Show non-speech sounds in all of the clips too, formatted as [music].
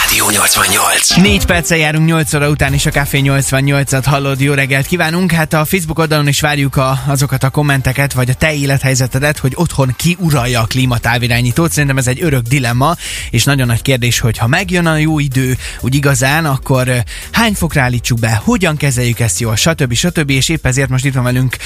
Rádió 88. Négy perccel járunk 8 óra után is a Café 88-at hallod. Jó reggelt kívánunk! Hát a Facebook oldalon is várjuk a, azokat a kommenteket, vagy a te élethelyzetedet, hogy otthon ki uralja a klímatávirányítót. Szerintem ez egy örök dilemma, és nagyon nagy kérdés, hogy ha megjön a jó idő, úgy igazán, akkor hány fokra állítsuk be, hogyan kezeljük ezt jól, stb. stb. És épp ezért most itt van velünk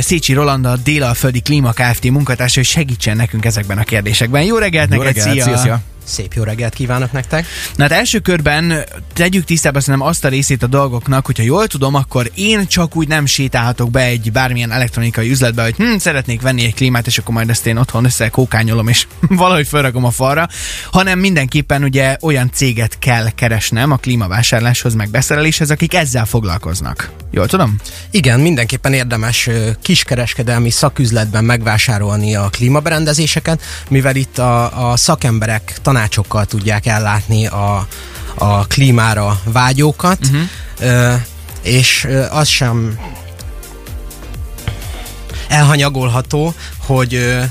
Szécsi Roland, a Délalföldi Klíma Kft. munkatársa, hogy segítsen nekünk ezekben a kérdésekben. Jó reggelt Jó neked, reggelt, szia, szia. Szép jó reggelt kívánok nektek! Na hát első körben tegyük tisztába szerintem azt a részét a dolgoknak, hogyha jól tudom, akkor én csak úgy nem sétálhatok be egy bármilyen elektronikai üzletbe, hogy hm, szeretnék venni egy klímát, és akkor majd ezt én otthon összekókányolom, és [laughs] valahogy felrakom a falra, hanem mindenképpen ugye olyan céget kell keresnem a klímavásárláshoz, meg beszereléshez, akik ezzel foglalkoznak. Jól tudom? Igen, mindenképpen érdemes kiskereskedelmi szaküzletben megvásárolni a klímaberendezéseket, mivel itt a, a szakemberek tanácsokkal tudják ellátni a, a klímára vágyókat, uh-huh. ö, és ö, az sem elhanyagolható, hogy ö,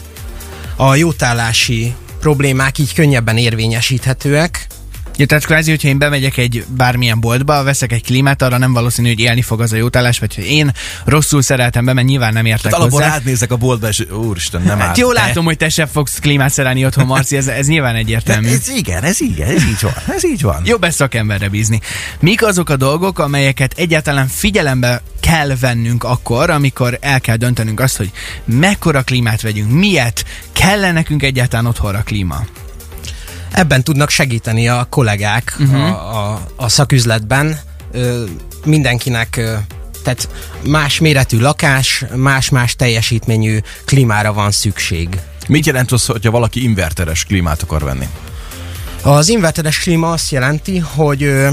a jótállási problémák így könnyebben érvényesíthetőek, Ja, tehát kvázi, hogyha én bemegyek egy bármilyen boltba, veszek egy klímát, arra nem valószínű, hogy élni fog az a jótállás, vagy hogy én rosszul szereltem be, mert nyilván nem értek Tehát hozzá. átnézek a boltba, és úristen, nem. Hát jó látom, hogy te sem fogsz klímát szerelni otthon, Marci, ez, ez nyilván egyértelmű. Ez igen, ez igen, ez így van, ez így van. Jobb ezt szakemberre bízni. Mik azok a dolgok, amelyeket egyáltalán figyelembe kell vennünk akkor, amikor el kell döntenünk azt, hogy mekkora klímát vegyünk, miért kell nekünk egyáltalán otthonra klíma? Ebben tudnak segíteni a kollégák Mhm. uh-huh. a, a, a szaküzletben. Ö, mindenkinek ö, tehát más méretű lakás, más-más teljesítményű klímára van szükség. Mit jelent az, hogyha valaki inverteres klímát akar venni? Az inverteres klíma azt jelenti, hogy ö,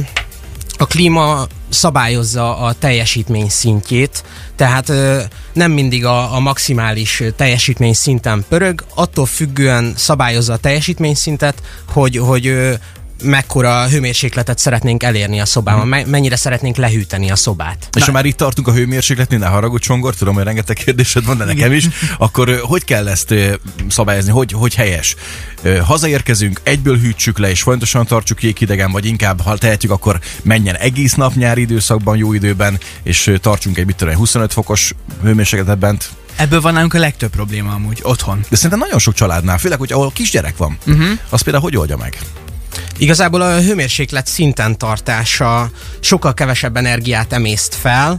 a klíma szabályozza a teljesítmény szintjét, tehát nem mindig a, a maximális teljesítmény szinten pörög, attól függően szabályozza a teljesítmény szintet, hogy, hogy mekkora hőmérsékletet szeretnénk elérni a szobában, me- mennyire szeretnénk lehűteni a szobát. És ha már itt tartunk a hőmérsékletnél, ne haragudj, Csongor, tudom, hogy rengeteg kérdésed van, de nekem is, akkor hogy kell ezt szabályozni, hogy, hogy helyes? Hazaérkezünk, egyből hűtsük le, és folyamatosan tartsuk jéghidegen, vagy inkább, ha tehetjük, akkor menjen egész nap nyári időszakban, jó időben, és tartsunk egy mit tudom, én, 25 fokos hőmérsékletet bent. Ebből van nálunk a legtöbb probléma amúgy otthon. De szerintem nagyon sok családnál, főleg, hogy ahol kisgyerek van, uh-huh. az például hogy oldja meg? Igazából a hőmérséklet szinten tartása sokkal kevesebb energiát emészt fel,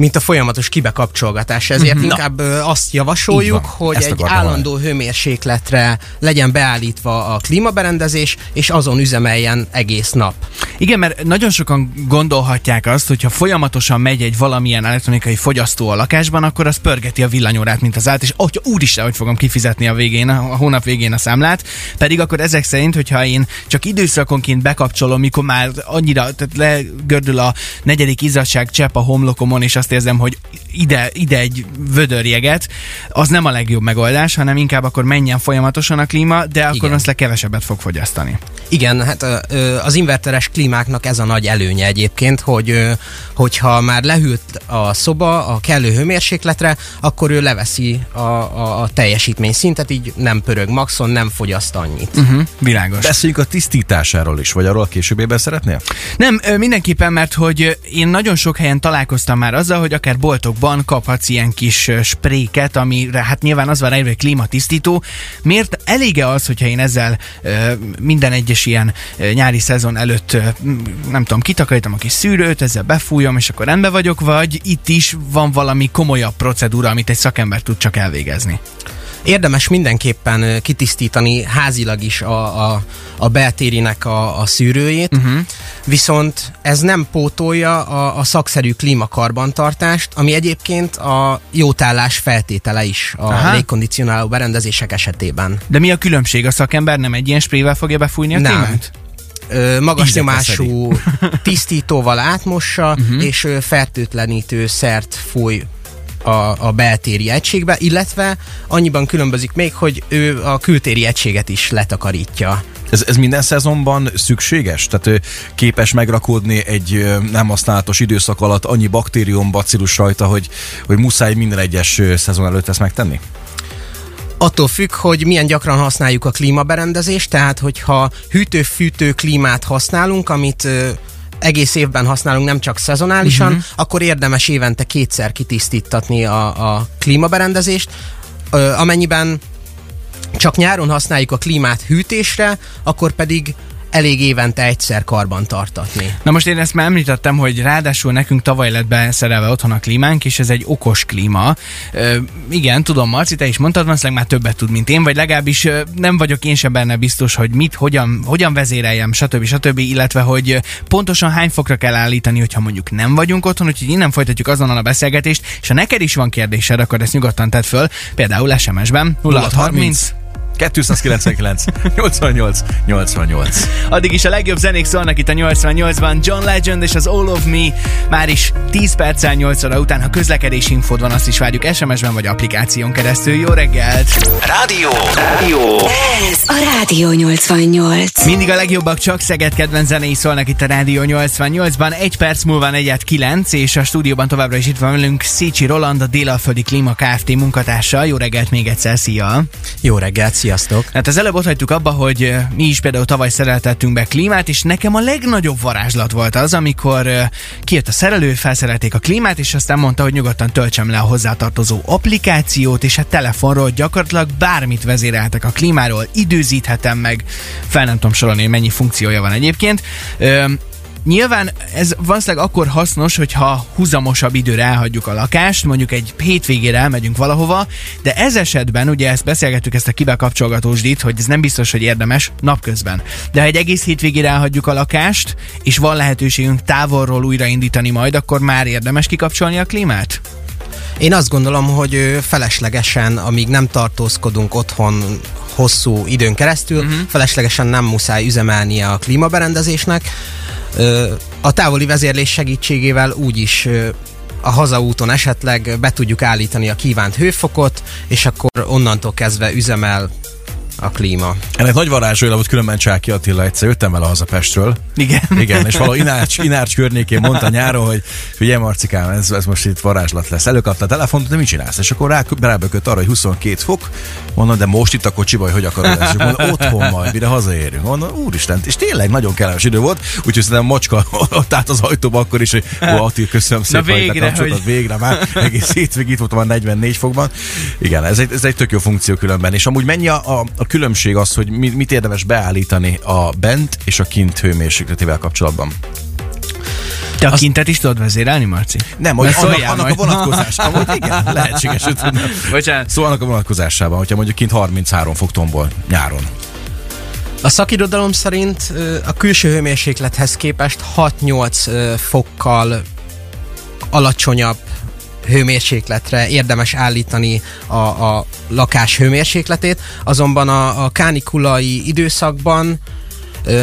mint a folyamatos kibekapcsolgatás. Ezért mm-hmm. inkább azt javasoljuk, hogy Ezt egy állandó hőmérsékletre legyen beállítva a klímaberendezés, és azon üzemeljen egész nap. Igen, mert nagyon sokan gondolhatják azt, hogy ha folyamatosan megy egy valamilyen elektronikai fogyasztó a lakásban, akkor az pörgeti a villanyórát, mint az át, és hogy úristen, hogy fogom kifizetni a végén, a hónap végén a számlát. Pedig akkor ezek szerint, hogyha én csak időszakonként bekapcsolom, mikor már annyira tehát legördül a negyedik izzadság csepp a homlokomon, és azt érzem, hogy ide, ide egy vödörjeget, az nem a legjobb megoldás, hanem inkább akkor menjen folyamatosan a klíma, de akkor Igen. azt le kevesebbet fog fogyasztani. Igen, hát az inverteres klímáknak ez a nagy előnye egyébként, hogy hogyha már lehűlt a szoba a kellő hőmérsékletre, akkor ő leveszi a, a, a teljesítmény szintet, így nem pörög maxon, nem fogyaszt annyit. Uh-huh, világos. Beszéljünk a tisztításáról is, vagy arról későbbében szeretnél? Nem, mindenképpen, mert hogy én nagyon sok helyen találkoztam már azzal, hogy akár boltokban kaphatsz ilyen kis spréket, amire hát nyilván az van hogy klímatisztító. Miért elége az, hogyha én ezzel minden egyes ilyen nyári szezon előtt, nem tudom, kitakarítom a kis szűrőt, ezzel befújom, és akkor rendben vagyok, vagy itt is van valami komolyabb procedúra, amit egy szakember tud csak elvégezni. Érdemes mindenképpen kitisztítani házilag is a, a, a beltérinek a, a szűrőjét, uh-huh. viszont ez nem pótolja a, a szakszerű klímakarbantartást, ami egyébként a jótállás feltétele is a Aha. légkondicionáló berendezések esetében. De mi a különbség? A szakember nem egy ilyen sprével fogja befújni a Nem. témát? Ö, magas nyomású tisztítóval átmossa, uh-huh. és fertőtlenítő szert fúj a, a beltéri egységbe, illetve annyiban különbözik még, hogy ő a kültéri egységet is letakarítja. Ez, ez minden szezonban szükséges? Tehát ö, képes megrakódni egy nem használatos időszak alatt annyi baktérium, bacillus rajta, hogy, hogy muszáj minden egyes szezon előtt ezt megtenni? Attól függ, hogy milyen gyakran használjuk a klímaberendezést, tehát hogyha hűtő-fűtő klímát használunk, amit egész évben használunk, nem csak szezonálisan, uh-huh. akkor érdemes évente kétszer kitisztítatni a, a klímaberendezést. Amennyiben csak nyáron használjuk a klímát hűtésre, akkor pedig elég évente egyszer karban tartatni. Na most én ezt már említettem, hogy ráadásul nekünk tavaly lett beszerelve otthon a klímánk, és ez egy okos klíma. Ö, igen, tudom, Marci, te is mondtad, valószínűleg már többet tud, mint én, vagy legalábbis ö, nem vagyok én sem benne biztos, hogy mit, hogyan, hogyan vezéreljem, stb. stb. illetve hogy pontosan hány fokra kell állítani, hogyha mondjuk nem vagyunk otthon, úgyhogy innen folytatjuk azonnal a beszélgetést, és ha neked is van kérdésed, akkor ezt nyugodtan tedd föl, például SMS-ben 0630 299 88 88. Addig is a legjobb zenék szólnak itt a 88-ban. John Legend és az All of Me már is 10 perccel 8 óra után, ha közlekedési infód van, azt is várjuk SMS-ben vagy applikáción keresztül. Jó reggelt! Rádió! Rádió! Ez a Rádió 88. Mindig a legjobbak csak Szeged kedvenc zenéi szólnak itt a Rádió 88-ban. Egy perc múlva negyed 9, és a stúdióban továbbra is itt van velünk Szécsi Roland, a Délalföldi Klíma Kft. munkatársa. Jó reggelt még egyszer, szia! Jó reggelt, sziasztok! Hát az előbb ott abba, hogy ö, mi is például tavaly szereltettünk be klímát, és nekem a legnagyobb varázslat volt az, amikor ö, kijött a szerelő, felszerelték a klímát, és aztán mondta, hogy nyugodtan töltsem le a hozzátartozó applikációt, és a telefonról gyakorlatilag bármit vezéreltek a klímáról, időzíthetem meg, fel nem tudom sorolni, mennyi funkciója van egyébként. Nyilván ez valószínűleg akkor hasznos, hogyha húzamosabb időre elhagyjuk a lakást, mondjuk egy hétvégére elmegyünk valahova, de ez esetben, ugye ezt beszélgettük ezt a kibekapcsolgatósdit, hogy ez nem biztos, hogy érdemes napközben. De ha egy egész hétvégére elhagyjuk a lakást, és van lehetőségünk távolról újraindítani majd, akkor már érdemes kikapcsolni a klímát? Én azt gondolom, hogy feleslegesen, amíg nem tartózkodunk otthon hosszú időn keresztül, uh-huh. feleslegesen nem muszáj üzemelnie a klímaberendezésnek. A távoli vezérlés segítségével úgyis a hazaúton esetleg be tudjuk állítani a kívánt hőfokot, és akkor onnantól kezdve üzemel a klíma. Ennek nagy varázsolja volt különben Csáki Attila egyszer, jöttem vele haza Pestről. Igen. Igen, és valahol Inárcs, Inárcs környékén mondta nyáron, hogy figyelj Marcikám, ez, ez most itt varázslat lesz. Előkapta a telefont, de mit csinálsz? És akkor rá, rábökött arra, hogy 22 fok. Mondom, de most itt a kocsiba, hogy hogy akarod ezt? Mondom, otthon majd, mire hazaérünk. Mondom, úristen, és tényleg nagyon kellemes idő volt, úgyhogy szerintem macska ott állt az ajtóba akkor is, hogy ó, Attila, köszönöm szépen, hogy végre, hogy- végre már egész hétvég itt voltam már 44 fokban. Igen, ez egy, ez egy tök jó funkció különben. És amúgy mennyi a, a, a különbség az, hogy mi, mit érdemes beállítani a bent és a kint hőmérsékletével kapcsolatban? Te a kintet is tudod vezérelni, Marci? Nem, hogy annak, szóljál annak a majd. vonatkozás. [laughs] Amúgy igen, lehetséges. Bocsánat. Szóval annak a vonatkozásában, hogyha mondjuk kint 33 fok tombol nyáron. A szakirodalom szerint a külső hőmérséklethez képest 6-8 ö, fokkal alacsonyabb hőmérsékletre érdemes állítani a, a lakás hőmérsékletét, azonban a, a kánikulai időszakban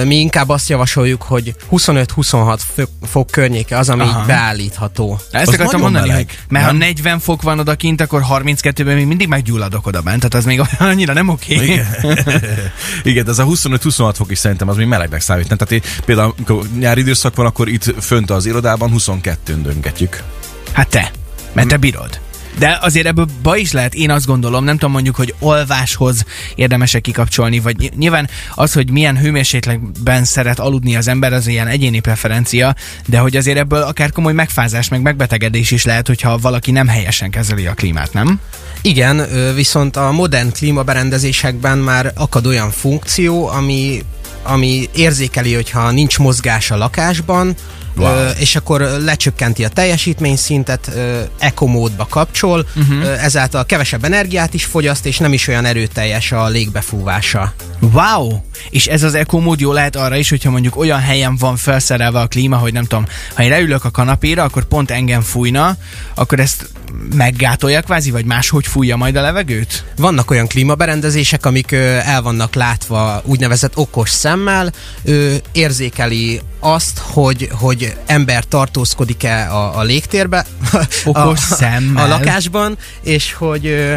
mi inkább azt javasoljuk, hogy 25-26 fok, környéke az, ami Aha. beállító. Ezt Az akartam mondani, meleg, hogy mert nem? ha 40 fok van odakint, akkor 32-ben még mindig meggyulladok oda bent, tehát az még [laughs] annyira nem oké. Igen. [laughs] Igen, de ez a 25-26 fok is szerintem az még melegnek számít. nem? Tehát én, például, amikor nyári időszak van, akkor itt fönt az irodában 22-n döngetjük. Hát te, mert te bírod. De azért ebből baj is lehet, én azt gondolom, nem tudom mondjuk, hogy olváshoz érdemes-e kikapcsolni, vagy ny- nyilván az, hogy milyen hőmérsékletben szeret aludni az ember, az ilyen egyéni preferencia, de hogy azért ebből akár komoly megfázás, meg megbetegedés is lehet, hogyha valaki nem helyesen kezeli a klímát, nem? Igen, viszont a modern klímaberendezésekben már akad olyan funkció, ami, ami érzékeli, hogyha nincs mozgás a lakásban, Wow. ö, és akkor lecsökkenti a teljesítményszintet, ö, eco módba kapcsol, uh-huh. ezáltal kevesebb energiát is fogyaszt, és nem is olyan erőteljes a légbefúvása. Wow! És ez az eco mód jó lehet arra is, hogyha mondjuk olyan helyen van felszerelve a klíma, hogy nem tudom, ha én leülök a kanapéra, akkor pont engem fújna, akkor ezt meggátolja kvázi, vagy máshogy fújja majd a levegőt? Vannak olyan klímaberendezések, amik el vannak látva úgynevezett okos szemmel, ö, érzékeli azt, hogy, hogy ember tartózkodik-e a, a légtérbe, [laughs] Okos a, szemmel. a lakásban, és hogy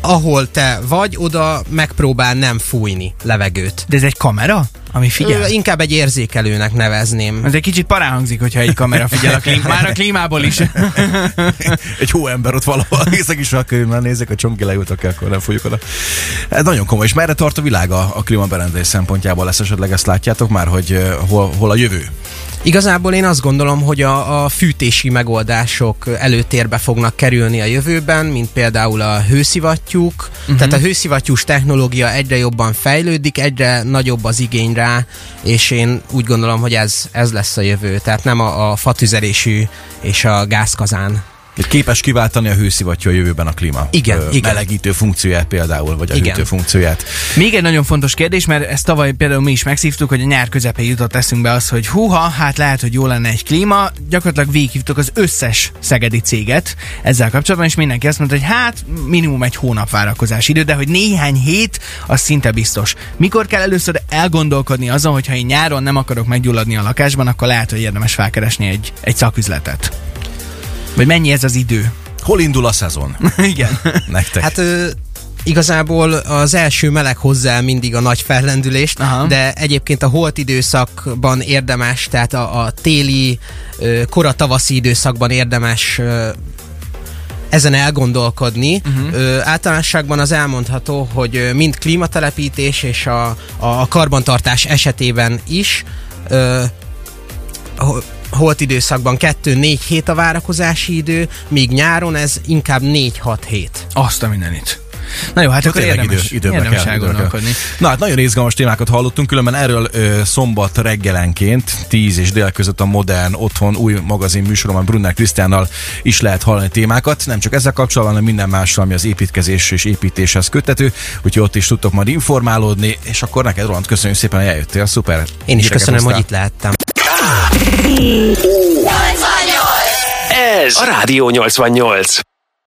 ahol te vagy, oda megpróbál nem fújni levegőt. De ez egy kamera? Ami figyel. Ö, inkább egy érzékelőnek nevezném. Ez egy kicsit parán hangzik, hogyha egy kamera figyel a [laughs] klím, már a klímából is. [laughs] Egy hóember ott valahol, [laughs] hiszek is a körülben nézek, a csonki leültek, akkor nem folyjuk oda. Ez nagyon komoly. És merre tart a világ a, a klímaberendezés szempontjából? Lesz esetleg ezt látjátok már, hogy hol, hol a jövő? Igazából én azt gondolom, hogy a, a fűtési megoldások előtérbe fognak kerülni a jövőben, mint például a hőszivattyúk. Uh-huh. Tehát a hőszivattyús technológia egyre jobban fejlődik, egyre nagyobb az igény rá, és én úgy gondolom, hogy ez, ez lesz a jövő. Tehát nem a, a fatüzelésű és a gázkazán. Képes kiváltani a hőszivattyú a jövőben a klíma. Igen, ö, igen. Melegítő funkcióját például, vagy a Igen. hűtő funkcióját. Még egy nagyon fontos kérdés, mert ezt tavaly például mi is megszívtuk, hogy a nyár közepén jutott eszünkbe az, hogy húha, hát lehet, hogy jó lenne egy klíma. Gyakorlatilag végighívtuk az összes szegedi céget ezzel kapcsolatban, és mindenki azt mondta, hogy hát minimum egy hónap várakozás idő, de hogy néhány hét, az szinte biztos. Mikor kell először elgondolkodni azon, hogy ha én nyáron nem akarok meggyulladni a lakásban, akkor lehet, hogy érdemes felkeresni egy, egy szaküzletet. Vagy mennyi ez az idő? Hol indul a szezon? [laughs] Igen. Nektek? Hát ö, igazából az első meleg hozzá mindig a nagy fellendülést, Aha. de egyébként a holt időszakban érdemes, tehát a, a téli, kora tavaszi időszakban érdemes ezen elgondolkodni. Uh-huh. Ö, általánosságban az elmondható, hogy mind klímatelepítés és a, a, karbantartás esetében is ö, holt időszakban 2-4 hét a várakozási idő, míg nyáron ez inkább 4-6 hét. Azt a mindenit. Na jó, hát akkor érdemes, idő- időbe érdemes kell, kell. Na hát nagyon izgalmas témákat hallottunk, különben erről ö, szombat reggelenként 10 és dél között a Modern Otthon új magazin műsoromban Brunner Krisztiánnal is lehet hallani témákat, nem csak ezzel kapcsolatban, hanem minden mással, ami az építkezés és építéshez köthető, úgyhogy ott is tudtok majd informálódni, és akkor neked Roland köszönjük szépen, hogy eljöttél, szuper. Én is köszönöm, hoztál. hogy itt lehettem. Ez a Rádió 88.